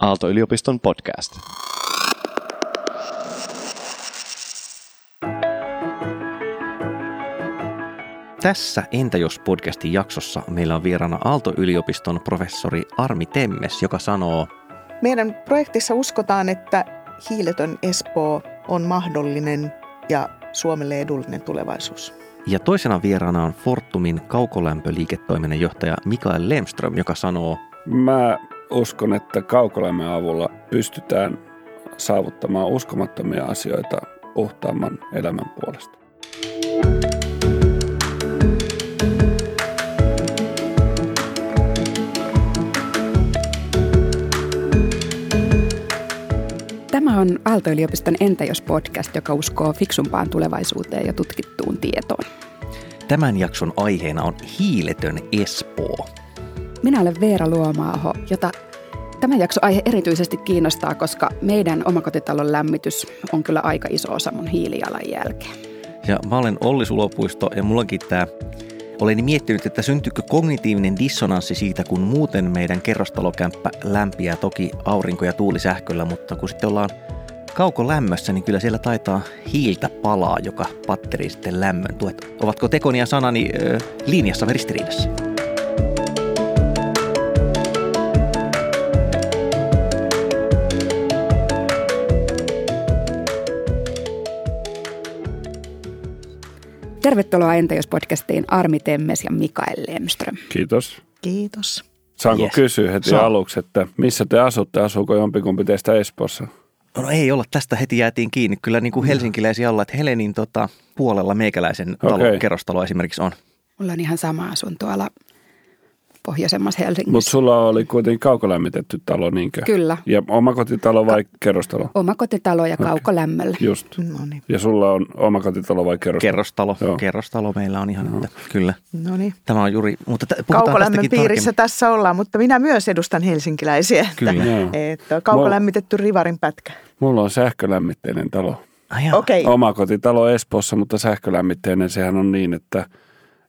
Aalto-yliopiston podcast. Tässä Entä jos podcastin jaksossa meillä on vieraana Aalto-yliopiston professori Armi Temmes, joka sanoo, Meidän projektissa uskotaan, että hiiletön Espoo on mahdollinen ja Suomelle edullinen tulevaisuus. ja toisena vieraana on Fortumin kaukolämpöliiketoiminnan johtaja Mikael Lemström, joka sanoo, Mä uskon, että kaukolämmön avulla pystytään saavuttamaan uskomattomia asioita puhtaamman elämän puolesta. Tämä on Aalto-yliopiston Entä jos podcast, joka uskoo fiksumpaan tulevaisuuteen ja tutkittuun tietoon. tämän jakson aiheena on hiiletön Espoo. Minä olen Veera Luomaaho, jota tämä jakso aihe erityisesti kiinnostaa, koska meidän omakotitalon lämmitys on kyllä aika iso osa mun hiilijalanjälkeä. Ja mä olen Olli Sulopuisto ja mullakin tämä olen miettinyt, että syntyykö kognitiivinen dissonanssi siitä, kun muuten meidän kerrostalokämppä lämpiää toki aurinko- ja tuulisähköllä, mutta kun sitten ollaan kaukolämmössä, niin kyllä siellä taitaa hiiltä palaa, joka patteri sitten lämmön tuet. Ovatko tekoni ja sanani ö, linjassa ristiriidassa? Tervetuloa Entä jos podcastiin Armi Temmes ja Mikael Lemström. Kiitos. Kiitos. Saanko Yes. kysyä heti Saa. aluksi, että missä te asutte? Asuuko jompikumpi teistä Espoossa? No ei olla, tästä heti jäätiin kiinni. Kyllä niin kuin helsinkiläisiä olla, että Helenin tota, puolella meikäläisen talo, Okei. kerrostalo esimerkiksi on. Mulla on ihan sama asun tuolla pohjoisemmassa Helsingissä. Mutta sulla oli kuitenkin kaukolämmitetty talo, niinkö? Kyllä. Ja omakotitalo vai kerrostalo? Omakotitalo ja kaukolämmöllä. Just. No niin. Ja sulla on omakotitalo vai kerrostalo? Kerrostalo, Joo. kerrostalo meillä on ihan, no. kyllä. No niin. Tämä on juuri, mutta t- Kaukolämmön piirissä tarkemmin. tässä ollaan, mutta minä myös edustan helsinkiläisiä. Että, Kyllä. Että kaukolämmitetty rivarin pätkä. Mulla on sähkölämmitteinen talo. Okei. Omakotitalo Espoossa, mutta sähkölämmitteinen sehän on niin, että,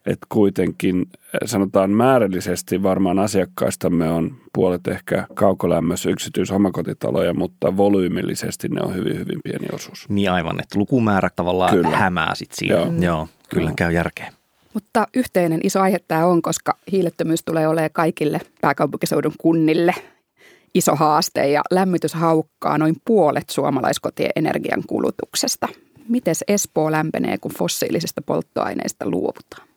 että kuitenkin eh, sanotaan määrällisesti varmaan asiakkaistamme on puolet ehkä kaukolämmössä yksityisomakotitaloja, mutta volyymillisesti ne on hyvin, hyvin pieni osuus. Niin aivan, että lukumäärä tavallaan Kyllä. hämää sit siinä. Joo. Joo, Joo kyllä Joo. käy järkeä. Mutta yhteinen iso aihe tämä on, koska hiilettömyys tulee olemaan kaikille pääkaupunkiseudun kunnille iso haaste ja lämmitys haukkaa noin puolet suomalaiskotien energian kulutuksesta. Miten Espoo lämpenee, kun fossiilisista polttoaineista luovutaan?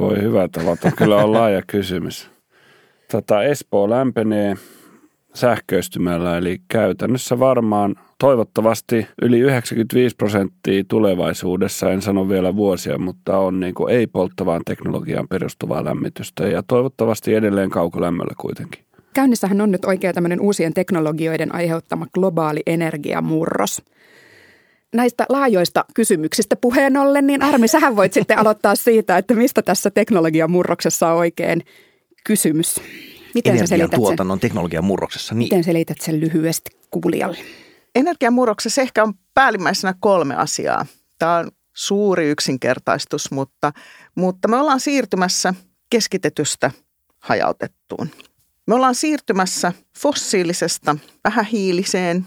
Voi hyvä tavata, kyllä on laaja kysymys. Tota, Espoo lämpenee sähköistymällä, eli käytännössä varmaan toivottavasti yli 95 prosenttia tulevaisuudessa, en sano vielä vuosia, mutta on niin kuin ei-polttavaan teknologiaan perustuvaa lämmitystä ja toivottavasti edelleen kaukolämmöllä kuitenkin. Käynnissähän on nyt oikein tämmöinen uusien teknologioiden aiheuttama globaali energiamurros. Näistä laajoista kysymyksistä puheen ollen, niin Armi, sähän voit sitten aloittaa siitä, että mistä tässä teknologiamurroksessa on oikein kysymys. Miten sä selität sen, Energiantuotannon teknologian murroksessa. Niin. miten selität sen lyhyesti kuulijalle? Energiamurroksessa ehkä on päällimmäisenä kolme asiaa. Tämä on suuri yksinkertaistus, mutta, mutta me ollaan siirtymässä keskitetystä hajautettuun. Me ollaan siirtymässä fossiilisesta vähähiiliseen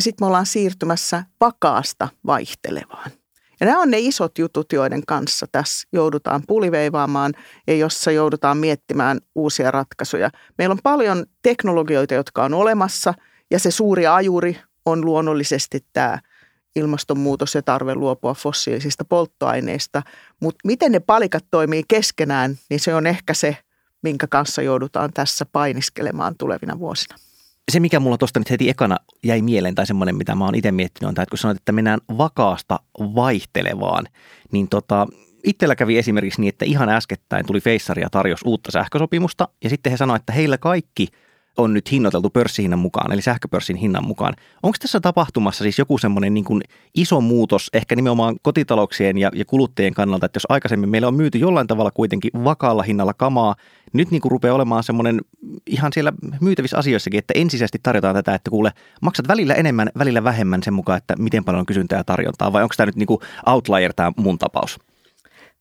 ja sitten me ollaan siirtymässä vakaasta vaihtelevaan. Ja nämä on ne isot jutut, joiden kanssa tässä joudutaan puliveivaamaan ja jossa joudutaan miettimään uusia ratkaisuja. Meillä on paljon teknologioita, jotka on olemassa ja se suuri ajuri on luonnollisesti tämä ilmastonmuutos ja tarve luopua fossiilisista polttoaineista. Mutta miten ne palikat toimii keskenään, niin se on ehkä se, minkä kanssa joudutaan tässä painiskelemaan tulevina vuosina. Se, mikä mulla tuosta nyt heti ekana jäi mieleen, tai semmoinen, mitä mä oon itse miettinyt, on tämä, että kun sanoit, että mennään vakaasta vaihtelevaan, niin tota, itsellä kävi esimerkiksi niin, että ihan äskettäin tuli Feissari ja tarjosi uutta sähkösopimusta, ja sitten he sanoivat, että heillä kaikki on nyt hinnoiteltu pörssihinnan mukaan, eli sähköpörssin hinnan mukaan. Onko tässä tapahtumassa siis joku semmoinen niin kuin iso muutos ehkä nimenomaan kotitalouksien ja, ja kuluttajien kannalta, että jos aikaisemmin meillä on myyty jollain tavalla kuitenkin vakaalla hinnalla kamaa, nyt niin kuin rupeaa olemaan semmoinen ihan siellä myytävissä asioissakin, että ensisijaisesti tarjotaan tätä, että kuule, maksat välillä enemmän, välillä vähemmän sen mukaan, että miten paljon on kysyntää ja tarjontaa, vai onko tämä nyt niin kuin outlier tämä mun tapaus?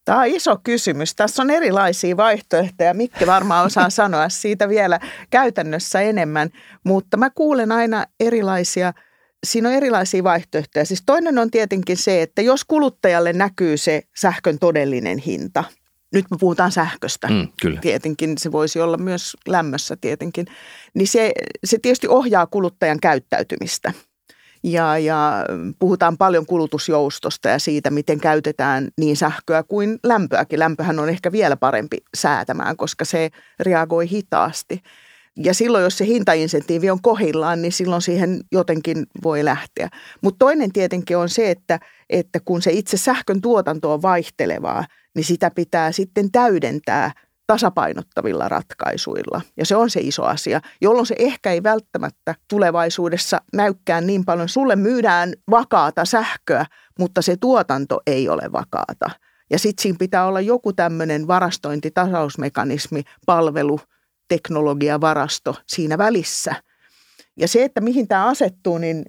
Tämä on iso kysymys. Tässä on erilaisia vaihtoehtoja. Mikke varmaan osaa sanoa siitä vielä käytännössä enemmän, mutta mä kuulen aina erilaisia – siinä on erilaisia vaihtoehtoja. Siis toinen on tietenkin se, että jos kuluttajalle näkyy se sähkön todellinen hinta, nyt me puhutaan sähköstä, mm, kyllä. tietenkin se voisi olla myös lämmössä tietenkin, niin se, se tietysti ohjaa kuluttajan käyttäytymistä. Ja, ja puhutaan paljon kulutusjoustosta ja siitä, miten käytetään niin sähköä kuin lämpöäkin. Lämpöhän on ehkä vielä parempi säätämään, koska se reagoi hitaasti. Ja silloin, jos se hintainsentiivi on kohillaan, niin silloin siihen jotenkin voi lähteä. Mutta toinen tietenkin on se, että, että kun se itse sähkön tuotanto on vaihtelevaa, niin sitä pitää sitten täydentää tasapainottavilla ratkaisuilla. Ja se on se iso asia, jolloin se ehkä ei välttämättä tulevaisuudessa näykkää niin paljon. Sulle myydään vakaata sähköä, mutta se tuotanto ei ole vakaata. Ja sitten siinä pitää olla joku tämmöinen varastointitasausmekanismi, palvelu, teknologiavarasto siinä välissä. Ja se, että mihin tämä asettuu, niin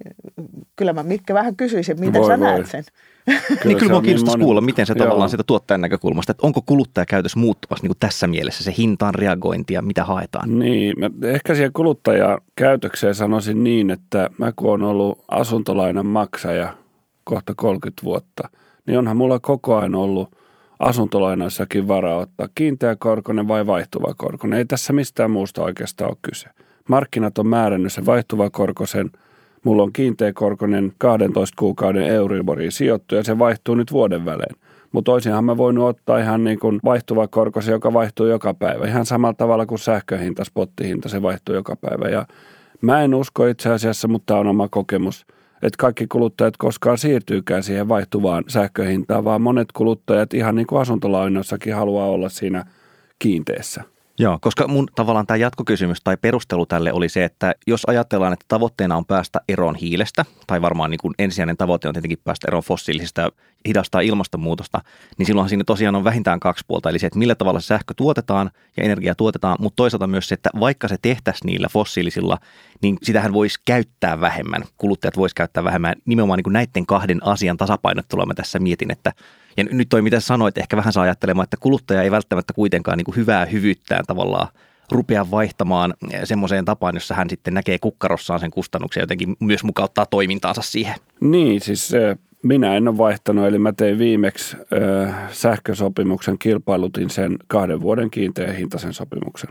kyllä mä Mikke vähän kysyisin, miten voi, sä voi. näet sen. Kyllä niin kyllä minua kiinnostaisi niin kuulla, miten se Joo. tavallaan sitä tuottajan näkökulmasta, että onko kuluttajakäytös muuttuvassa niin kuin tässä mielessä, se hintaan reagointi ja mitä haetaan? Niin, mä ehkä siihen kuluttajakäytökseen sanoisin niin, että mä kun olen ollut asuntolainan maksaja kohta 30 vuotta, niin onhan mulla koko ajan ollut asuntolainoissakin varaa ottaa kiinteäkorkoinen vai vaihtuva korkoinen. Ei tässä mistään muusta oikeastaan ole kyse. Markkinat on määrännyt sen vaihtuva korkoisen. Mulla on kiinteäkorkoinen 12 kuukauden Euriboriin sijoittu ja se vaihtuu nyt vuoden välein. Mutta toisinhan mä voinut ottaa ihan niin kuin vaihtuva korkoisen, joka vaihtuu joka päivä. Ihan samalla tavalla kuin sähköhinta, spottihinta, se vaihtuu joka päivä. Ja mä en usko itse asiassa, mutta tämä on oma kokemus – että kaikki kuluttajat koskaan siirtyykään siihen vaihtuvaan sähköhintaan, vaan monet kuluttajat ihan niin kuin asuntolainoissakin haluaa olla siinä kiinteessä. Joo, koska mun tavallaan tämä jatkokysymys tai perustelu tälle oli se, että jos ajatellaan, että tavoitteena on päästä eroon hiilestä, tai varmaan niin kuin ensisijainen tavoite on tietenkin päästä eroon fossiilisista ja hidastaa ilmastonmuutosta, niin silloinhan siinä tosiaan on vähintään kaksi puolta, eli se, että millä tavalla se sähkö tuotetaan ja energia tuotetaan, mutta toisaalta myös se, että vaikka se tehtäisiin niillä fossiilisilla, niin sitähän voisi käyttää vähemmän, kuluttajat voisi käyttää vähemmän. Nimenomaan niin kuin näiden kahden asian tasapainottelua mä tässä mietin, että ja nyt toi mitä sanoit, ehkä vähän saa ajattelemaan, että kuluttaja ei välttämättä kuitenkaan niin kuin hyvää hyvyyttään tavallaan rupea vaihtamaan semmoiseen tapaan, jossa hän sitten näkee kukkarossaan sen kustannuksen jotenkin myös mukauttaa toimintaansa siihen. Niin, siis minä en ole vaihtanut, eli mä tein viimeksi äh, sähkösopimuksen, kilpailutin sen kahden vuoden kiinteän hintaisen sopimuksen.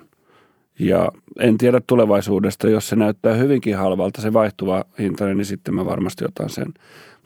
Ja en tiedä tulevaisuudesta, jos se näyttää hyvinkin halvalta se vaihtuva hinta, niin sitten mä varmasti otan sen.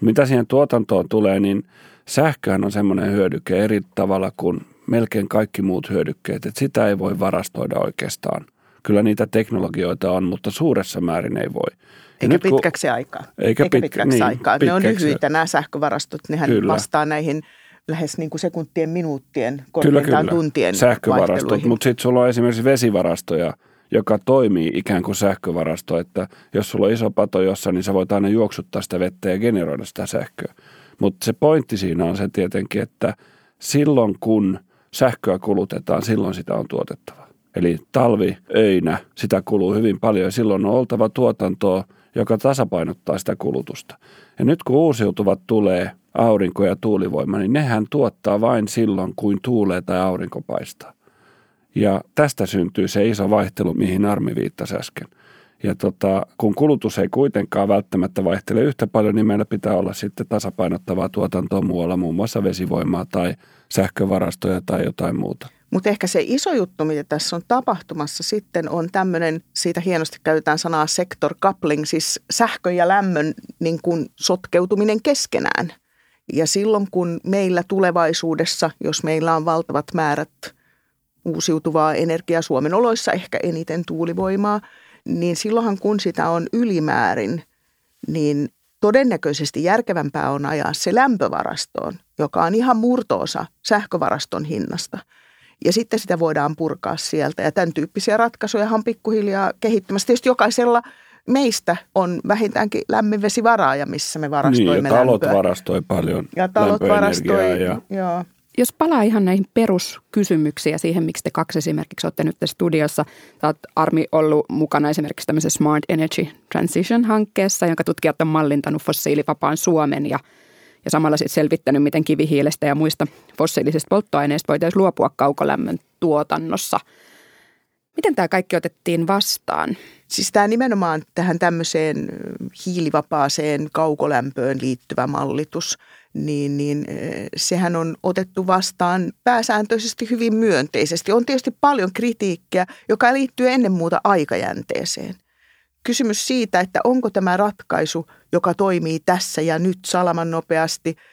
Mitä siihen tuotantoon tulee, niin – sähköhän on semmoinen hyödyke eri tavalla kuin melkein kaikki muut hyödykkeet, että sitä ei voi varastoida oikeastaan. Kyllä niitä teknologioita on, mutta suuressa määrin ei voi. Ja eikä nyt, pitkäksi aikaa. Eikä, eikä pitkäksi niin, aikaa. Pitkäksi. Ne on lyhyitä nämä sähkövarastot, nehän kyllä. vastaa näihin lähes niin kuin sekuntien, minuuttien, korkeintaan tuntien Sähkövarastot, mutta sitten sulla on esimerkiksi vesivarastoja, joka toimii ikään kuin sähkövarasto, että jos sulla on iso pato jossa, niin sä voit aina juoksuttaa sitä vettä ja generoida sitä sähköä. Mutta se pointti siinä on se tietenkin, että silloin kun sähköä kulutetaan, silloin sitä on tuotettava. Eli talvi, öinä, sitä kuluu hyvin paljon ja silloin on oltava tuotantoa, joka tasapainottaa sitä kulutusta. Ja nyt kun uusiutuvat tulee, aurinko ja tuulivoima, niin nehän tuottaa vain silloin, kuin tuulee tai aurinko paistaa. Ja tästä syntyy se iso vaihtelu, mihin Armi viittasi äsken – ja tota, kun kulutus ei kuitenkaan välttämättä vaihtele yhtä paljon, niin meillä pitää olla sitten tasapainottavaa tuotantoa muualla, muun muassa vesivoimaa tai sähkövarastoja tai jotain muuta. Mutta ehkä se iso juttu, mitä tässä on tapahtumassa sitten, on tämmöinen, siitä hienosti käytetään sanaa sector coupling, siis sähkön ja lämmön niin kuin sotkeutuminen keskenään. Ja silloin kun meillä tulevaisuudessa, jos meillä on valtavat määrät uusiutuvaa energiaa Suomen oloissa, ehkä eniten tuulivoimaa – niin silloinhan kun sitä on ylimäärin, niin todennäköisesti järkevämpää on ajaa se lämpövarastoon, joka on ihan murtoosa sähkövaraston hinnasta. Ja sitten sitä voidaan purkaa sieltä. Ja tämän tyyppisiä ratkaisuja on pikkuhiljaa kehittymässä. Tietysti jokaisella meistä on vähintäänkin lämminvesivaraaja, missä me varastoimme niin, ja talot lämpöä. varastoi paljon Ja talot varastoi, ja... joo jos palaa ihan näihin peruskysymyksiin ja siihen, miksi te kaksi esimerkiksi olette nyt studiossa. Sä oot Armi ollut mukana esimerkiksi tämmöisessä Smart Energy Transition-hankkeessa, jonka tutkijat on mallintanut fossiilivapaan Suomen ja, ja samalla sitten selvittänyt, miten kivihiilestä ja muista fossiilisista polttoaineista voitaisiin luopua kaukolämmön tuotannossa. Miten tämä kaikki otettiin vastaan? Siis tämä nimenomaan tähän tämmöiseen hiilivapaaseen kaukolämpöön liittyvä mallitus, niin, niin sehän on otettu vastaan pääsääntöisesti hyvin myönteisesti. On tietysti paljon kritiikkiä, joka liittyy ennen muuta aikajänteeseen. Kysymys siitä, että onko tämä ratkaisu, joka toimii tässä ja nyt salaman nopeasti –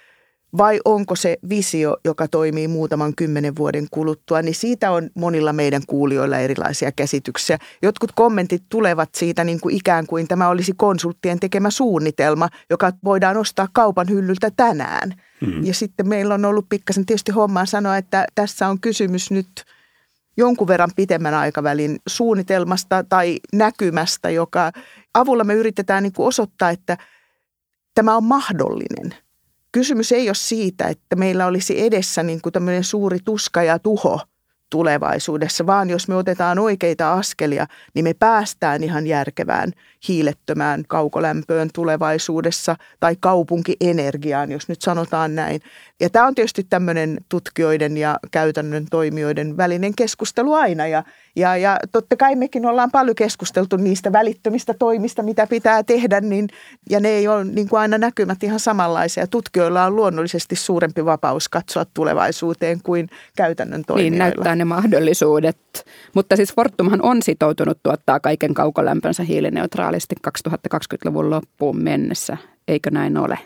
vai onko se visio, joka toimii muutaman kymmenen vuoden kuluttua, niin siitä on monilla meidän kuulijoilla erilaisia käsityksiä. Jotkut kommentit tulevat siitä niin kuin ikään kuin tämä olisi konsulttien tekemä suunnitelma, joka voidaan ostaa kaupan hyllyltä tänään. Mm-hmm. Ja sitten meillä on ollut pikkasen tietysti hommaa sanoa, että tässä on kysymys nyt jonkun verran pitemmän aikavälin suunnitelmasta tai näkymästä, joka avulla me yritetään niin kuin osoittaa, että tämä on mahdollinen – kysymys ei ole siitä, että meillä olisi edessä niin kuin tämmöinen suuri tuska ja tuho tulevaisuudessa, vaan jos me otetaan oikeita askelia, niin me päästään ihan järkevään hiilettömään kaukolämpöön tulevaisuudessa tai kaupunkienergiaan, jos nyt sanotaan näin. Ja tämä on tietysti tämmöinen tutkijoiden ja käytännön toimijoiden välinen keskustelu aina. Ja, ja, ja totta kai mekin ollaan paljon keskusteltu niistä välittömistä toimista, mitä pitää tehdä, niin, ja ne ei ole niin kuin aina näkymät ihan samanlaisia. Tutkijoilla on luonnollisesti suurempi vapaus katsoa tulevaisuuteen kuin käytännön toimijoilla. Niin näyttää ne mahdollisuudet. Mutta siis Fortumhan on sitoutunut tuottaa kaiken kaukolämpönsä hiilineutraalisti 2020-luvun loppuun mennessä. Eikö näin ole?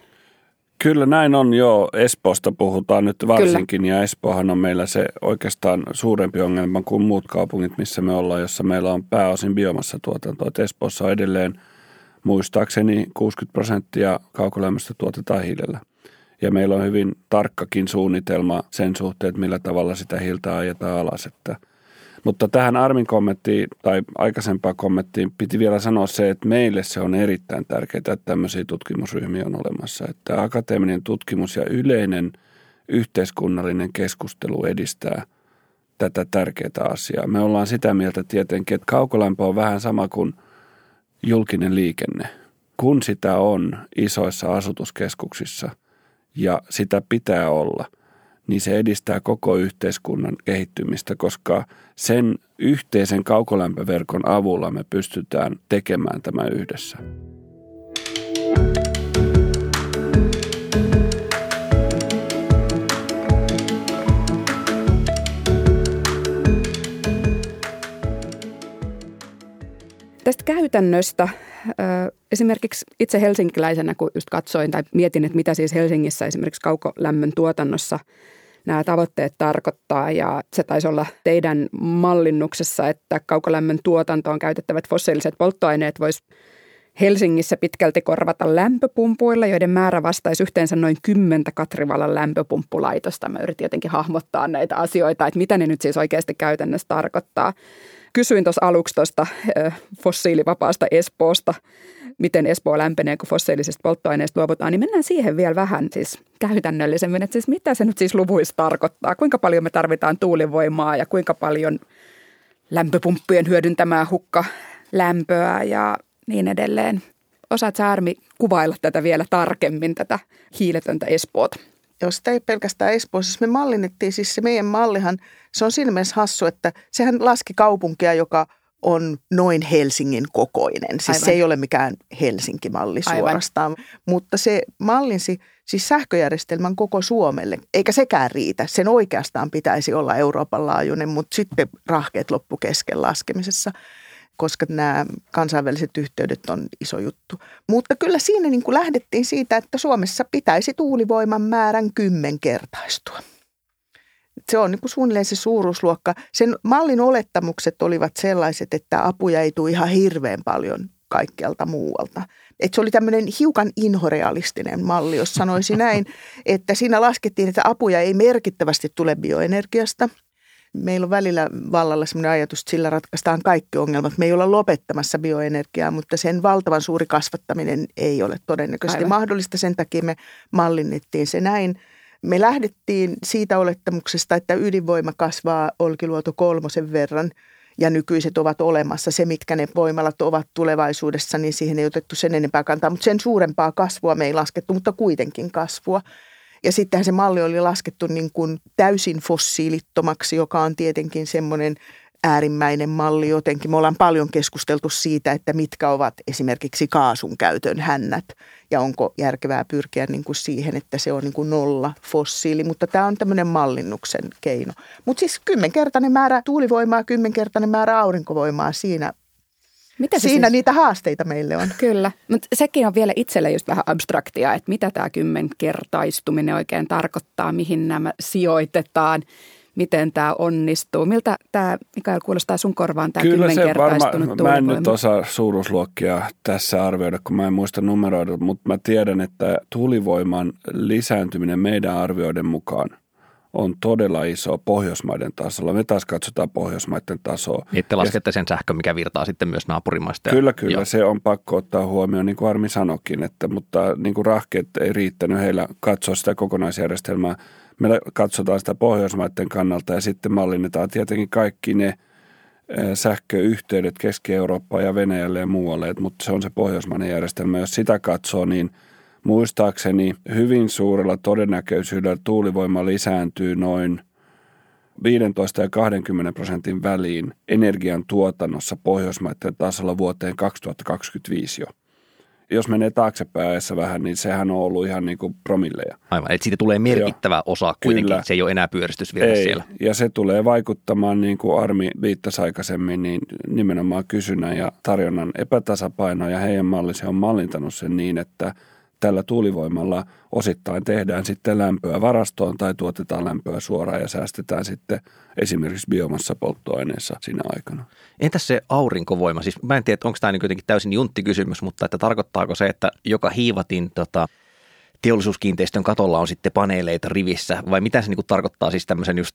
Kyllä näin on jo. Espoosta puhutaan nyt varsinkin Kyllä. ja Espoohan on meillä se oikeastaan suurempi ongelma kuin muut kaupungit, missä me ollaan, jossa meillä on pääosin biomassa tuotantoa. Espoossa on edelleen muistaakseni 60 prosenttia kaukolämmöstä tuotetaan hiilellä. Ja meillä on hyvin tarkkakin suunnitelma sen suhteen, että millä tavalla sitä hiiltä ajetaan alas. Että – mutta tähän Armin kommenttiin tai aikaisempaan kommenttiin piti vielä sanoa se, että meille se on erittäin tärkeää, että tämmöisiä tutkimusryhmiä on olemassa. Että akateeminen tutkimus ja yleinen yhteiskunnallinen keskustelu edistää tätä tärkeää asiaa. Me ollaan sitä mieltä tietenkin, että kaukolämpö on vähän sama kuin julkinen liikenne. Kun sitä on isoissa asutuskeskuksissa ja sitä pitää olla – niin se edistää koko yhteiskunnan kehittymistä, koska sen yhteisen kaukolämpöverkon avulla me pystytään tekemään tämä yhdessä. Tästä käytännöstä esimerkiksi itse helsinkiläisenä, kun just katsoin tai mietin, että mitä siis Helsingissä esimerkiksi kaukolämmön tuotannossa nämä tavoitteet tarkoittaa. Ja se taisi olla teidän mallinnuksessa, että kaukolämmön tuotantoon käytettävät fossiiliset polttoaineet vois Helsingissä pitkälti korvata lämpöpumpuilla, joiden määrä vastaisi yhteensä noin 10 Katrivalan lämpöpumppulaitosta. Mä yritin jotenkin hahmottaa näitä asioita, että mitä ne nyt siis oikeasti käytännössä tarkoittaa. Kysyin tuossa aluksi tuosta fossiilivapaasta Espoosta, miten Espoo lämpenee, kun fossiilisista polttoaineista luovutaan, niin mennään siihen vielä vähän siis käytännöllisemmin, että siis mitä se nyt siis luvuissa tarkoittaa, kuinka paljon me tarvitaan tuulivoimaa ja kuinka paljon lämpöpumppujen hyödyntämää hukka lämpöä ja niin edelleen. Osaat sä Armi kuvailla tätä vielä tarkemmin, tätä hiiletöntä Espoota? Jos sitä ei pelkästään Espoossa, siis me mallinnettiin, siis se meidän mallihan, se on siinä mielessä hassu, että sehän laski kaupunkia, joka on noin Helsingin kokoinen. Siis Aivan. se ei ole mikään Helsinki-malli suorastaan, Aivan. mutta se mallinsi siis sähköjärjestelmän koko Suomelle, eikä sekään riitä. Sen oikeastaan pitäisi olla Euroopan laajuinen, mutta sitten rahkeet loppu kesken laskemisessa koska nämä kansainväliset yhteydet on iso juttu. Mutta kyllä siinä niin kuin lähdettiin siitä, että Suomessa pitäisi tuulivoiman määrän kymmenkertaistua. Se on niin kuin suunnilleen se suuruusluokka. Sen mallin olettamukset olivat sellaiset, että apuja ei tule ihan hirveän paljon kaikkialta muualta. Et se oli tämmöinen hiukan inhorealistinen malli, jos sanoisi näin, että siinä laskettiin, että apuja ei merkittävästi tule bioenergiasta – meillä on välillä vallalla sellainen ajatus, että sillä ratkaistaan kaikki ongelmat. Me ei olla lopettamassa bioenergiaa, mutta sen valtavan suuri kasvattaminen ei ole todennäköisesti Aivan. mahdollista. Sen takia me mallinnettiin se näin. Me lähdettiin siitä olettamuksesta, että ydinvoima kasvaa Olkiluoto kolmosen verran ja nykyiset ovat olemassa. Se, mitkä ne voimalat ovat tulevaisuudessa, niin siihen ei otettu sen enempää kantaa, mutta sen suurempaa kasvua me ei laskettu, mutta kuitenkin kasvua. Ja sittenhän se malli oli laskettu niin kuin täysin fossiilittomaksi, joka on tietenkin semmoinen äärimmäinen malli jotenkin. Me ollaan paljon keskusteltu siitä, että mitkä ovat esimerkiksi kaasun käytön hännät ja onko järkevää pyrkiä niin kuin siihen, että se on niin kuin nolla fossiili. Mutta tämä on tämmöinen mallinnuksen keino. Mutta siis kymmenkertainen määrä tuulivoimaa, kymmenkertainen määrä aurinkovoimaa siinä mitä Siinä siis... niitä haasteita meille on. Kyllä, mutta sekin on vielä itselle just vähän abstraktia, että mitä tämä kymmenkertaistuminen oikein tarkoittaa, mihin nämä sijoitetaan miten tämä onnistuu. Miltä tämä, Mikael, kuulostaa sun korvaan tämä Kyllä se varmaan, mä en nyt osaa suuruusluokkia tässä arvioida, kun mä en muista numeroida, mutta mä tiedän, että tuulivoiman lisääntyminen meidän arvioiden mukaan on todella iso Pohjoismaiden tasolla. Me taas katsotaan Pohjoismaiden tasoa. Että laskette sen sähkön, mikä virtaa sitten myös naapurimaista. Kyllä, kyllä. Joo. Se on pakko ottaa huomioon, niin kuin Armi sanokin, että, mutta niin kuin rahkeet ei riittänyt heillä katsoa sitä kokonaisjärjestelmää me katsotaan sitä Pohjoismaiden kannalta ja sitten mallinnetaan tietenkin kaikki ne sähköyhteydet Keski-Eurooppaan ja Venäjälle ja muualle, mutta se on se pohjoismainen järjestelmä. Jos sitä katsoo, niin muistaakseni hyvin suurella todennäköisyydellä tuulivoima lisääntyy noin 15 ja 20 prosentin väliin energian tuotannossa Pohjoismaiden tasolla vuoteen 2025 jo jos menee taaksepäin ajassa vähän, niin sehän on ollut ihan niin kuin promilleja. Aivan, että siitä tulee merkittävä Joo. osa kuitenkin, Kyllä. se ei ole enää pyöristysvirta siellä. ja se tulee vaikuttamaan, niin kuin Armi viittasi aikaisemmin, niin nimenomaan kysynnän ja tarjonnan epätasapaino, ja heidän mallinsa on mallintanut sen niin, että tällä tuulivoimalla osittain tehdään sitten lämpöä varastoon tai tuotetaan lämpöä suoraan ja säästetään sitten esimerkiksi biomassa polttoaineessa siinä aikana. Entäs se aurinkovoima? Siis mä en tiedä, onko tämä niin kuitenkin täysin junttikysymys, mutta että tarkoittaako se, että joka hiivatin tota, teollisuuskiinteistön katolla on sitten paneeleita rivissä, vai mitä se niin kuin tarkoittaa siis tämmöisen just,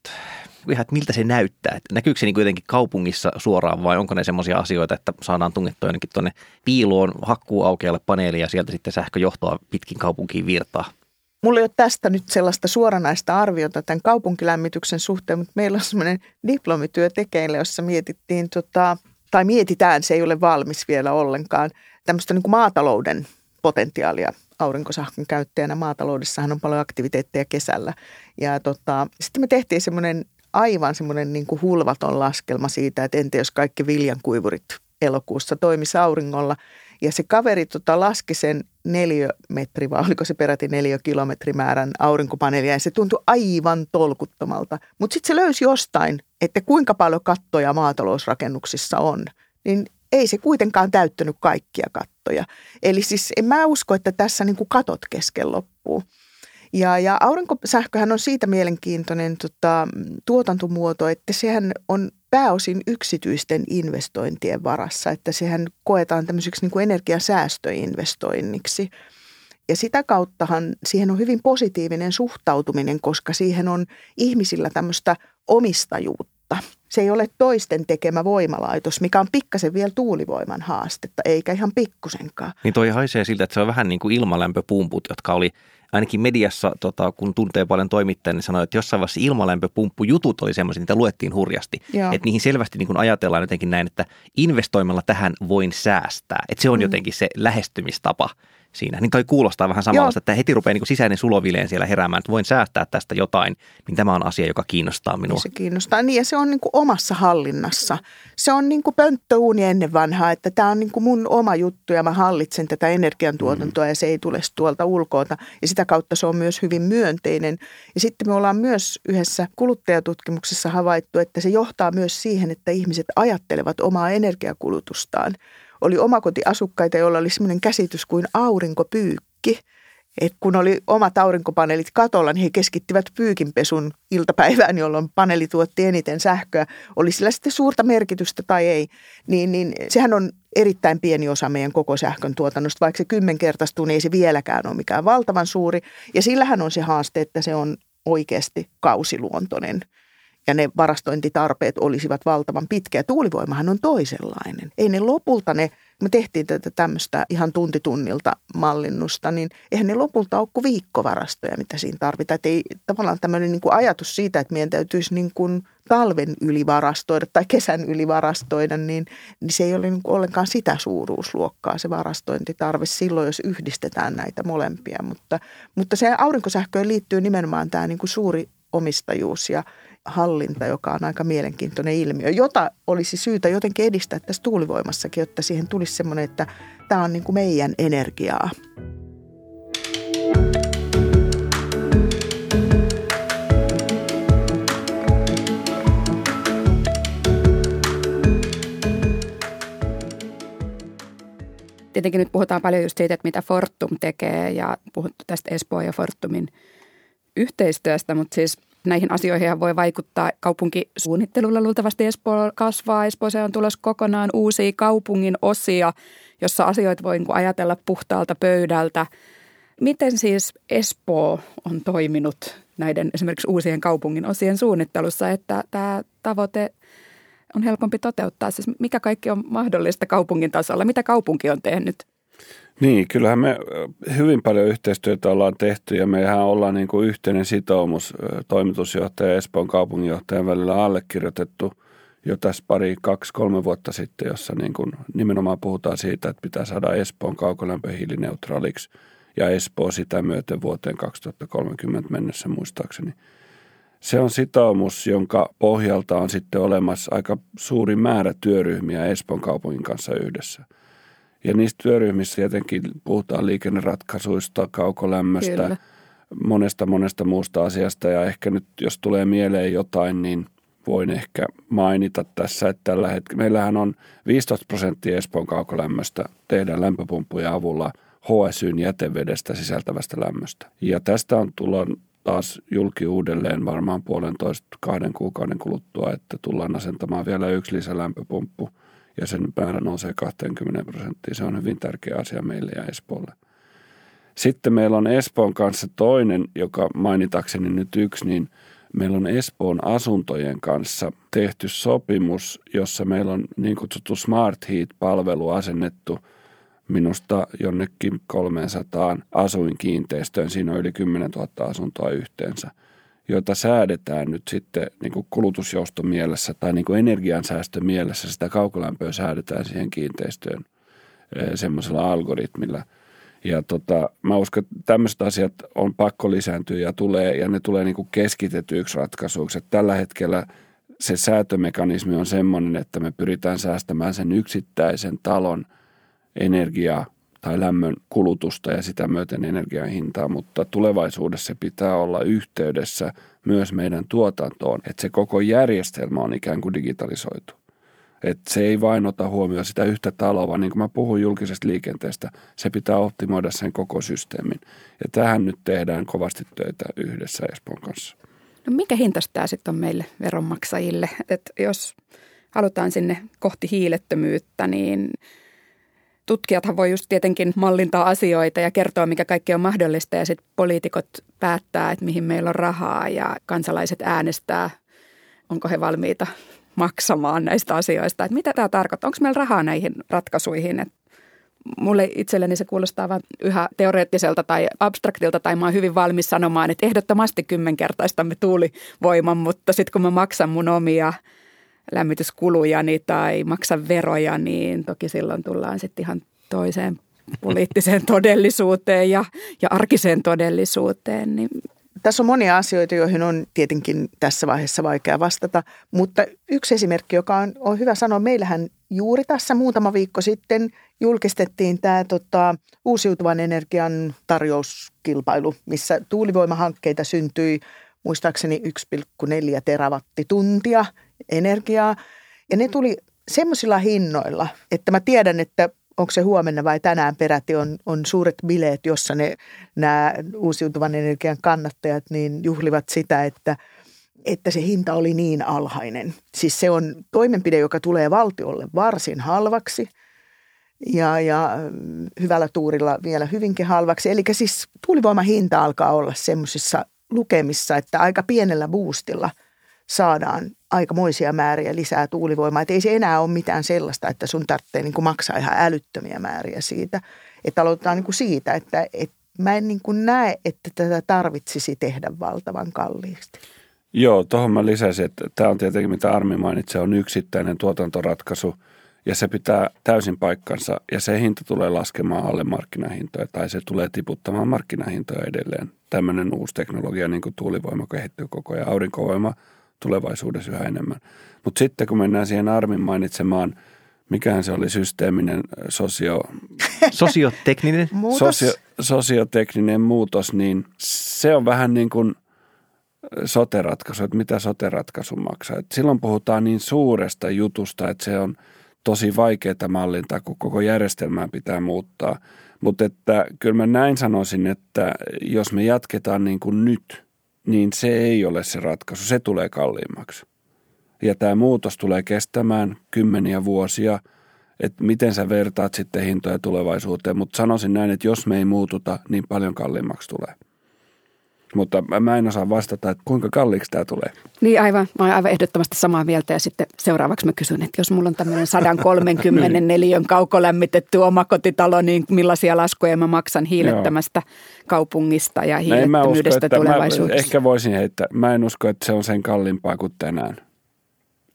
ihan, että miltä se näyttää? Että näkyykö se niin kuitenkin kaupungissa suoraan vai onko ne semmoisia asioita, että saadaan tungettua jonnekin tuonne piiloon hakkuuaukealle paneelia ja sieltä sitten sähköjohtoa pitkin kaupunkiin virtaa? Mulla ei ole tästä nyt sellaista suoranaista arviota tämän kaupunkilämmityksen suhteen, mutta meillä on semmoinen diplomityö tekeillä, jossa mietittiin, tota, tai mietitään, se ei ole valmis vielä ollenkaan, tämmöistä niin kuin maatalouden potentiaalia aurinkosähkön käyttäjänä. Maataloudessahan on paljon aktiviteetteja kesällä. Ja tota, sitten me tehtiin semmoinen aivan semmoinen niin kuin hulvaton laskelma siitä, että entä jos kaikki viljankuivurit elokuussa toimisi auringolla. Ja se kaveri tota, laski sen neliömetri, vai oliko se peräti neliökilometrimäärän aurinkopaneelia, ja se tuntui aivan tolkuttomalta. Mutta sitten se löysi jostain, että kuinka paljon kattoja maatalousrakennuksissa on. Niin ei se kuitenkaan täyttänyt kaikkia kattoja. Eli siis en mä usko, että tässä niin kuin katot kesken loppuu. Ja, ja aurinkosähköhän on siitä mielenkiintoinen tota, tuotantomuoto, että sehän on pääosin yksityisten investointien varassa, että sehän koetaan tämmöiseksi niin kuin energiasäästöinvestoinniksi. Ja sitä kauttahan siihen on hyvin positiivinen suhtautuminen, koska siihen on ihmisillä tämmöistä omistajuutta. Se ei ole toisten tekemä voimalaitos, mikä on pikkasen vielä tuulivoiman haastetta, eikä ihan pikkusenkaan. Niin toi haisee siltä, että se on vähän niin kuin ilmalämpöpumput, jotka oli ainakin mediassa, tota, kun tuntee paljon toimittajia, niin sanoi, että jossain vaiheessa ilmalämpöpumppujutut oli semmoisia, niitä luettiin hurjasti. Joo. Että niihin selvästi niin kuin ajatellaan jotenkin näin, että investoimalla tähän voin säästää. Että se on mm. jotenkin se lähestymistapa siinä. Niin toi kuulostaa vähän samalta, että heti rupeaa niin kuin sisäinen sulovileen siellä heräämään, että voin säästää tästä jotain, niin tämä on asia, joka kiinnostaa minua. Niin se kiinnostaa, niin ja se on niin kuin omassa hallinnassa. Se on niin kuin pönttöuuni ennen vanhaa, että tämä on niin kuin mun oma juttu ja mä hallitsen tätä energiantuotantoa mm. ja se ei tule tuolta ulkoota. Ja sitä kautta se on myös hyvin myönteinen. Ja sitten me ollaan myös yhdessä kuluttajatutkimuksessa havaittu, että se johtaa myös siihen, että ihmiset ajattelevat omaa energiakulutustaan – oli omakotiasukkaita, joilla oli sellainen käsitys kuin aurinkopyykki. Et kun oli omat aurinkopaneelit katolla, niin he keskittivät pyykinpesun iltapäivään, jolloin paneeli tuotti eniten sähköä. Oli sillä sitten suurta merkitystä tai ei, niin, niin sehän on erittäin pieni osa meidän koko sähkön tuotannosta. Vaikka se kymmenkertaistuu, niin ei se vieläkään ole mikään valtavan suuri. Ja sillähän on se haaste, että se on oikeasti kausiluontoinen ja ne varastointitarpeet olisivat valtavan pitkiä. Tuulivoimahan on toisenlainen. Ei ne lopulta ne me tehtiin tätä tämmöistä ihan tuntitunnilta mallinnusta, niin eihän ne lopulta ole kuin viikkovarastoja, mitä siinä tarvitaan. Että ei tavallaan tämmöinen niin kuin ajatus siitä, että meidän täytyisi niin kuin talven ylivarastoida tai kesän ylivarastoida, niin, niin se ei ole niin kuin ollenkaan sitä suuruusluokkaa se varastointitarve silloin, jos yhdistetään näitä molempia. Mutta, mutta se aurinkosähköön liittyy nimenomaan tämä niin kuin suuri omistajuus ja hallinta, joka on aika mielenkiintoinen ilmiö, jota olisi syytä jotenkin edistää tässä tuulivoimassakin, jotta siihen tulisi semmoinen, että tämä on niin kuin meidän energiaa. Tietenkin nyt puhutaan paljon just siitä, että mitä Fortum tekee ja puhuttu tästä Espoo ja Fortumin yhteistyöstä, mutta siis – Näihin asioihin voi vaikuttaa kaupunkisuunnittelulla. Luultavasti Espoo kasvaa. Espoossa on tulossa kokonaan uusia kaupungin osia, jossa asioita voi niinku ajatella puhtaalta pöydältä. Miten siis Espoo on toiminut näiden esimerkiksi uusien kaupungin osien suunnittelussa, että tämä tavoite on helpompi toteuttaa? Siis mikä kaikki on mahdollista kaupungin tasolla? Mitä kaupunki on tehnyt? Niin, kyllähän me hyvin paljon yhteistyötä ollaan tehty ja mehän ollaan niin kuin yhteinen sitoumus toimitusjohtaja ja Espoon kaupunginjohtajan välillä allekirjoitettu jo tässä pari, kaksi, kolme vuotta sitten, jossa niin kuin nimenomaan puhutaan siitä, että pitää saada Espoon kaukolämpö hiilineutraaliksi ja Espoo sitä myöten vuoteen 2030 mennessä muistaakseni. Se on sitoumus, jonka pohjalta on sitten olemassa aika suuri määrä työryhmiä Espoon kaupungin kanssa yhdessä – ja niistä työryhmissä tietenkin puhutaan liikenneratkaisuista, kaukolämmöstä, Kyllä. monesta monesta muusta asiasta. Ja ehkä nyt, jos tulee mieleen jotain, niin voin ehkä mainita tässä, että tällä hetkellä meillähän on 15 prosenttia Espoon kaukolämmöstä tehdään lämpöpumppujen avulla HSYn jätevedestä sisältävästä lämmöstä. Ja tästä on tullut taas julki uudelleen varmaan puolentoista kahden kuukauden kuluttua, että tullaan asentamaan vielä yksi lisälämpöpumppu – ja sen määrä nousee 20 prosenttia. Se on hyvin tärkeä asia meille ja Espoolle. Sitten meillä on Espoon kanssa toinen, joka mainitakseni nyt yksi, niin meillä on Espoon asuntojen kanssa tehty sopimus, jossa meillä on niin kutsuttu Smart Heat-palvelu asennettu minusta jonnekin 300 asuinkiinteistöön. Siinä on yli 10 000 asuntoa yhteensä – joita säädetään nyt sitten niin kuin kulutusjouston mielessä tai niin kuin energiansäästön mielessä, sitä kaukolämpöä säädetään siihen kiinteistöön eh, semmoisella algoritmilla. Ja tota, mä uskon, että tämmöiset asiat on pakko lisääntyä ja tulee, ja ne tulee niin kuin keskitetyiksi ratkaisuiksi. Että tällä hetkellä se säätömekanismi on semmoinen, että me pyritään säästämään sen yksittäisen talon energiaa tai lämmön kulutusta ja sitä myöten energian hintaa, mutta tulevaisuudessa pitää olla yhteydessä myös meidän tuotantoon, että se koko järjestelmä on ikään kuin digitalisoitu. Että se ei vain ota huomioon sitä yhtä taloa, vaan niin kuin mä puhun julkisesta liikenteestä, se pitää optimoida sen koko systeemin. Ja tähän nyt tehdään kovasti töitä yhdessä Espoon kanssa. No mikä hinta tämä sitten on meille veronmaksajille? Että jos halutaan sinne kohti hiilettömyyttä, niin – tutkijathan voi just tietenkin mallintaa asioita ja kertoa, mikä kaikki on mahdollista ja sitten poliitikot päättää, että mihin meillä on rahaa ja kansalaiset äänestää, onko he valmiita maksamaan näistä asioista. Että mitä tämä tarkoittaa? Onko meillä rahaa näihin ratkaisuihin? Et mulle itselleni se kuulostaa vain yhä teoreettiselta tai abstraktilta tai mä oon hyvin valmis sanomaan, että ehdottomasti kymmenkertaistamme tuulivoiman, mutta sitten kun mä maksan mun omia – lämmityskulujani tai maksa veroja, niin toki silloin tullaan sitten ihan toiseen poliittiseen todellisuuteen ja, ja arkiseen todellisuuteen. Niin tässä on monia asioita, joihin on tietenkin tässä vaiheessa vaikea vastata, mutta yksi esimerkki, joka on, on hyvä sanoa, meillähän juuri tässä muutama viikko sitten julkistettiin tämä tota, uusiutuvan energian tarjouskilpailu, missä tuulivoimahankkeita syntyi muistaakseni 1,4 terawattituntia energiaa. Ja ne tuli semmoisilla hinnoilla, että mä tiedän, että onko se huomenna vai tänään peräti on, on suuret bileet, jossa ne, nämä uusiutuvan energian kannattajat niin juhlivat sitä, että, että se hinta oli niin alhainen. Siis se on toimenpide, joka tulee valtiolle varsin halvaksi ja, ja hyvällä tuurilla vielä hyvinkin halvaksi. Eli siis tuulivoiman hinta alkaa olla semmoisissa lukemissa, että aika pienellä boostilla saadaan aikamoisia määriä lisää tuulivoimaa. Että ei se enää ole mitään sellaista, että sun tarvitsee niin maksaa ihan älyttömiä määriä siitä. Että aloitetaan niin siitä, että, että mä en niin kuin näe, että tätä tarvitsisi tehdä valtavan kalliisti. Joo, tuohon mä lisäisin, että tämä on tietenkin, mitä Armi mainitsi, on yksittäinen tuotantoratkaisu ja se pitää täysin paikkansa ja se hinta tulee laskemaan alle markkinahintoja tai se tulee tiputtamaan markkinahintoja edelleen. Tämmöinen uusi teknologia, niin kuin tuulivoima kehittyy koko ajan, aurinkovoima tulevaisuudessa yhä enemmän. Mutta sitten kun mennään siihen Armin mainitsemaan, mikähän se oli systeeminen sosio... Sosiotekninen? Sosio, sosiotekninen muutos, niin se on vähän niin kuin – sote-ratkaisu, että mitä sote-ratkaisu maksaa. Et silloin puhutaan niin suuresta jutusta, että se on tosi vaikeaa mallintaa, kun koko järjestelmää pitää muuttaa. Mutta että kyllä mä näin sanoisin, että jos me jatketaan niin kuin nyt, niin se ei ole se ratkaisu. Se tulee kalliimmaksi. Ja tämä muutos tulee kestämään kymmeniä vuosia, että miten sä vertaat sitten hintoja tulevaisuuteen. Mutta sanoisin näin, että jos me ei muututa, niin paljon kalliimmaksi tulee. Mutta mä en osaa vastata, että kuinka kalliiksi tämä tulee. Niin aivan, mä olen aivan ehdottomasti samaa mieltä ja sitten seuraavaksi mä kysyn, että jos mulla on tämmöinen 130 neliön kaukolämmitetty omakotitalo, niin millaisia laskuja mä maksan hiilettömästä kaupungista ja hiilettömyydestä usko, tulevaisuudessa? Mä ehkä voisin heittää, mä en usko, että se on sen kalliimpaa kuin tänään.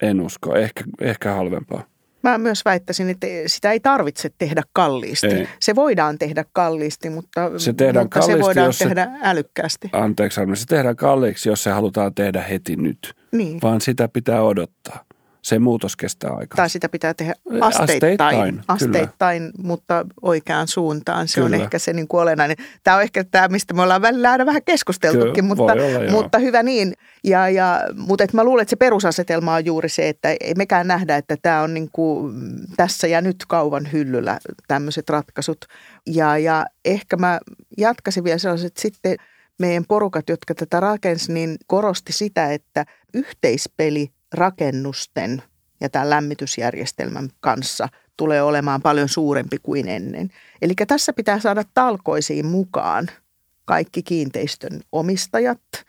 En usko, ehkä, ehkä halvempaa. Mä myös väittäisin, että sitä ei tarvitse tehdä kalliisti. Ei. Se voidaan tehdä kalliisti, mutta se, tehdään mutta kalliisti, se voidaan jos tehdä se, älykkäästi. Anteeksi, se tehdään kalliiksi, jos se halutaan tehdä heti nyt. Niin. Vaan sitä pitää odottaa se muutos kestää aikaa. Tai sitä pitää tehdä asteittain, asteittain, asteittain mutta oikeaan suuntaan. Se kyllä. on ehkä se niin kuin olennainen. Tämä on ehkä tämä, mistä me ollaan välillä aina vähän keskusteltukin, kyllä, mutta, olla, mutta hyvä niin. Ja, ja, mutta et mä luulen, että se perusasetelma on juuri se, että ei mekään nähdä, että tämä on niin kuin tässä ja nyt kauvan hyllyllä tämmöiset ratkaisut. Ja, ja ehkä mä jatkaisin vielä sellaiset sitten meidän porukat, jotka tätä rakensi, niin korosti sitä, että yhteispeli rakennusten ja tämän lämmitysjärjestelmän kanssa tulee olemaan paljon suurempi kuin ennen. Eli tässä pitää saada talkoisiin mukaan kaikki kiinteistön omistajat –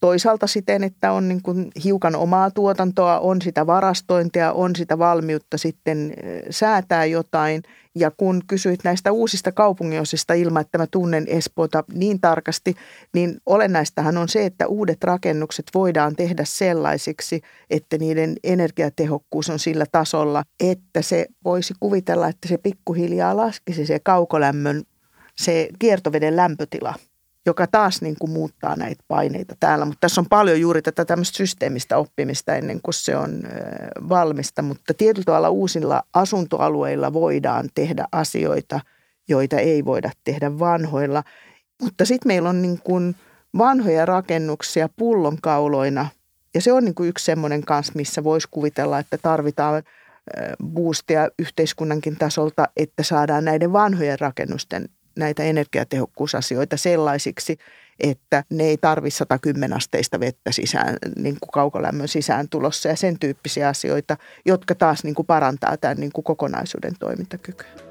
toisaalta siten, että on niin kuin hiukan omaa tuotantoa, on sitä varastointia, on sitä valmiutta sitten säätää jotain. Ja kun kysyit näistä uusista kaupunginosista ilman, että mä tunnen Espoota niin tarkasti, niin olennaistahan on se, että uudet rakennukset voidaan tehdä sellaisiksi, että niiden energiatehokkuus on sillä tasolla, että se voisi kuvitella, että se pikkuhiljaa laskisi se kaukolämmön, se kiertoveden lämpötila – joka taas niin kuin muuttaa näitä paineita täällä. Mutta tässä on paljon juuri tätä tämmöistä systeemistä oppimista ennen kuin se on valmista. Mutta tietyllä tavalla uusilla asuntoalueilla voidaan tehdä asioita, joita ei voida tehdä vanhoilla. Mutta sitten meillä on niin kuin vanhoja rakennuksia pullonkauloina. Ja se on niin kuin yksi semmoinen kanssa, missä voisi kuvitella, että tarvitaan boostia yhteiskunnankin tasolta, että saadaan näiden vanhojen rakennusten näitä energiatehokkuusasioita sellaisiksi, että ne ei tarvi 110 asteista vettä sisään, niin kuin kaukolämmön sisään tulossa ja sen tyyppisiä asioita, jotka taas niin kuin parantaa tämän niin kuin kokonaisuuden toimintakykyä.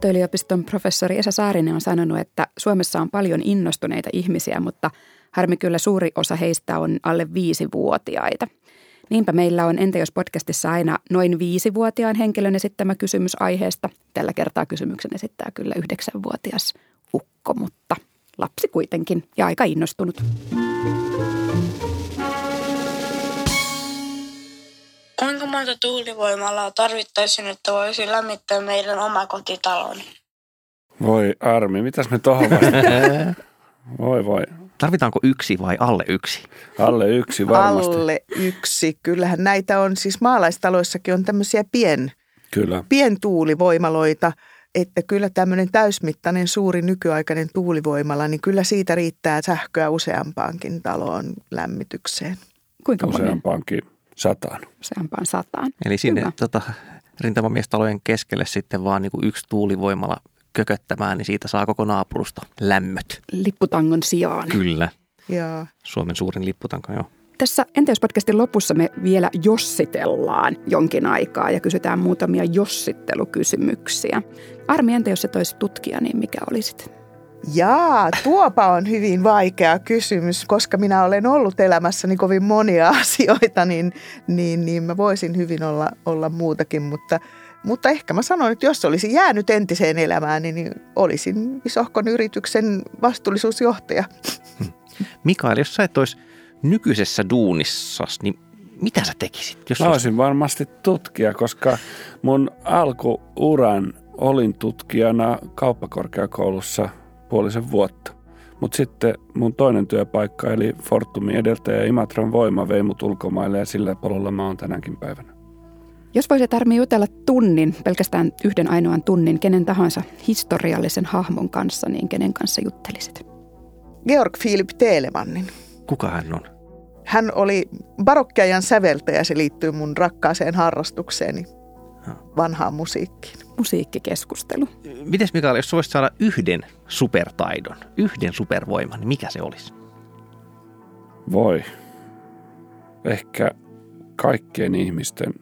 Aalto-yliopiston professori Esa Saarinen on sanonut, että Suomessa on paljon innostuneita ihmisiä, mutta harmi kyllä suuri osa heistä on alle viisivuotiaita. Niinpä meillä on Entä jos podcastissa aina noin viisivuotiaan henkilön esittämä kysymys aiheesta. Tällä kertaa kysymyksen esittää kyllä yhdeksänvuotias ukko, mutta lapsi kuitenkin ja aika innostunut. Kuinka monta tuulivoimalaa tarvittaisiin, että voisi lämmittää meidän omakotitalon? Voi Armi, mitäs me tuohon vastataan? voi voi. Tarvitaanko yksi vai alle yksi? Alle yksi varmasti. Alle yksi. Kyllähän näitä on, siis maalaistaloissakin on tämmöisiä pien, kyllä. pientuulivoimaloita, että kyllä tämmöinen täysmittainen suuri nykyaikainen tuulivoimala, niin kyllä siitä riittää sähköä useampaankin taloon lämmitykseen. Kuinka Useampaankin sataan. Useampaan sataan. Eli sinne tota, rintamamiestalojen keskelle sitten vaan niin kuin yksi tuulivoimala kököttämään, niin siitä saa koko naapurusta lämmöt. Lipputangon sijaan. Kyllä. Joo. Suomen suurin lipputanko, joo. Tässä Entä jos podcastin lopussa me vielä jossitellaan jonkin aikaa ja kysytään muutamia jossittelukysymyksiä. Armi, entä jos et olisi tutkija, niin mikä olisit? Jaa, tuopa on hyvin vaikea kysymys, koska minä olen ollut elämässäni kovin monia asioita, niin, niin, niin mä voisin hyvin olla, olla muutakin, mutta, mutta ehkä mä sanoin, että jos olisin jäänyt entiseen elämään, niin olisin isohkon yrityksen vastuullisuusjohtaja. Mikael, jos sä et olisi nykyisessä duunissa, niin mitä sä tekisit? Jos Mä olisin varmasti tutkija, koska mun alkuuran olin tutkijana kauppakorkeakoulussa puolisen vuotta. Mutta sitten mun toinen työpaikka, eli Fortumin edeltäjä Imatran voima, vei mut ulkomaille ja sillä pololla mä oon tänäkin päivänä. Jos voisit Armi jutella tunnin, pelkästään yhden ainoan tunnin, kenen tahansa historiallisen hahmon kanssa, niin kenen kanssa juttelisit? Georg Philip Telemannin. Kuka hän on? Hän oli barokkiajan säveltäjä, se liittyy mun rakkaaseen harrastukseeni, vanhaan musiikkiin. Musiikkikeskustelu. Mites Mikael, jos voisit saada yhden supertaidon, yhden supervoiman, niin mikä se olisi? Voi. Ehkä kaikkien ihmisten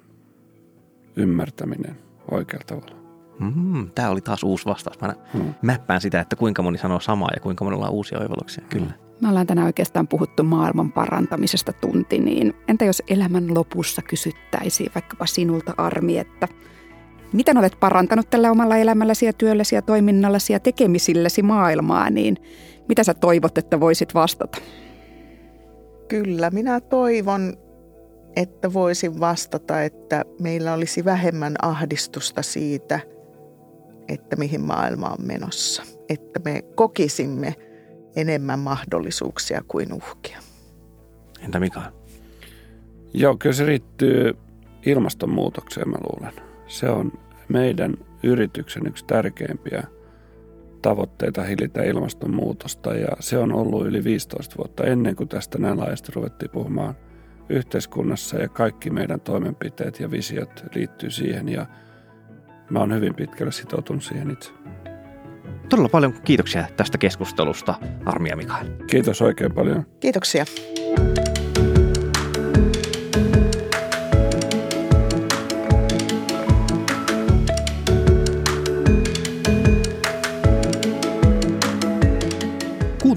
ymmärtäminen oikealla tavalla. Mm, tämä oli taas uusi vastaus. Mä mm. mäppään sitä, että kuinka moni sanoo samaa ja kuinka monella on uusia oivalluksia. Kyllä. Me ollaan tänään oikeastaan puhuttu maailman parantamisesta tunti, niin entä jos elämän lopussa kysyttäisiin vaikkapa sinulta Armi, että miten olet parantanut tällä omalla elämälläsi ja työlläsi ja toiminnallasi ja tekemisilläsi maailmaa, niin mitä sä toivot, että voisit vastata? Kyllä, minä toivon, että voisin vastata, että meillä olisi vähemmän ahdistusta siitä, että mihin maailma on menossa. Että me kokisimme – enemmän mahdollisuuksia kuin uhkia. Entä Mika? Joo, kyllä se riittyy ilmastonmuutokseen, mä luulen. Se on meidän yrityksen yksi tärkeimpiä tavoitteita hillitä ilmastonmuutosta ja se on ollut yli 15 vuotta ennen kuin tästä näin laajasti ruvettiin puhumaan yhteiskunnassa ja kaikki meidän toimenpiteet ja visiot liittyy siihen ja mä oon hyvin pitkälle sitoutunut siihen itse. Todella paljon kiitoksia tästä keskustelusta, Armia Mikael. Kiitos oikein paljon. Kiitoksia.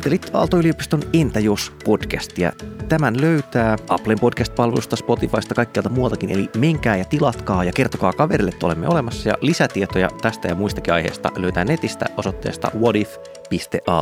Kuuntelit Aalto-yliopiston Entä jos podcastia. Tämän löytää Applen podcast-palvelusta, Spotifysta, kaikkialta muualtakin. Eli menkää ja tilatkaa ja kertokaa kaverille, että olemme olemassa. Ja lisätietoja tästä ja muistakin aiheista löytää netistä osoitteesta whatif.aalto.fi.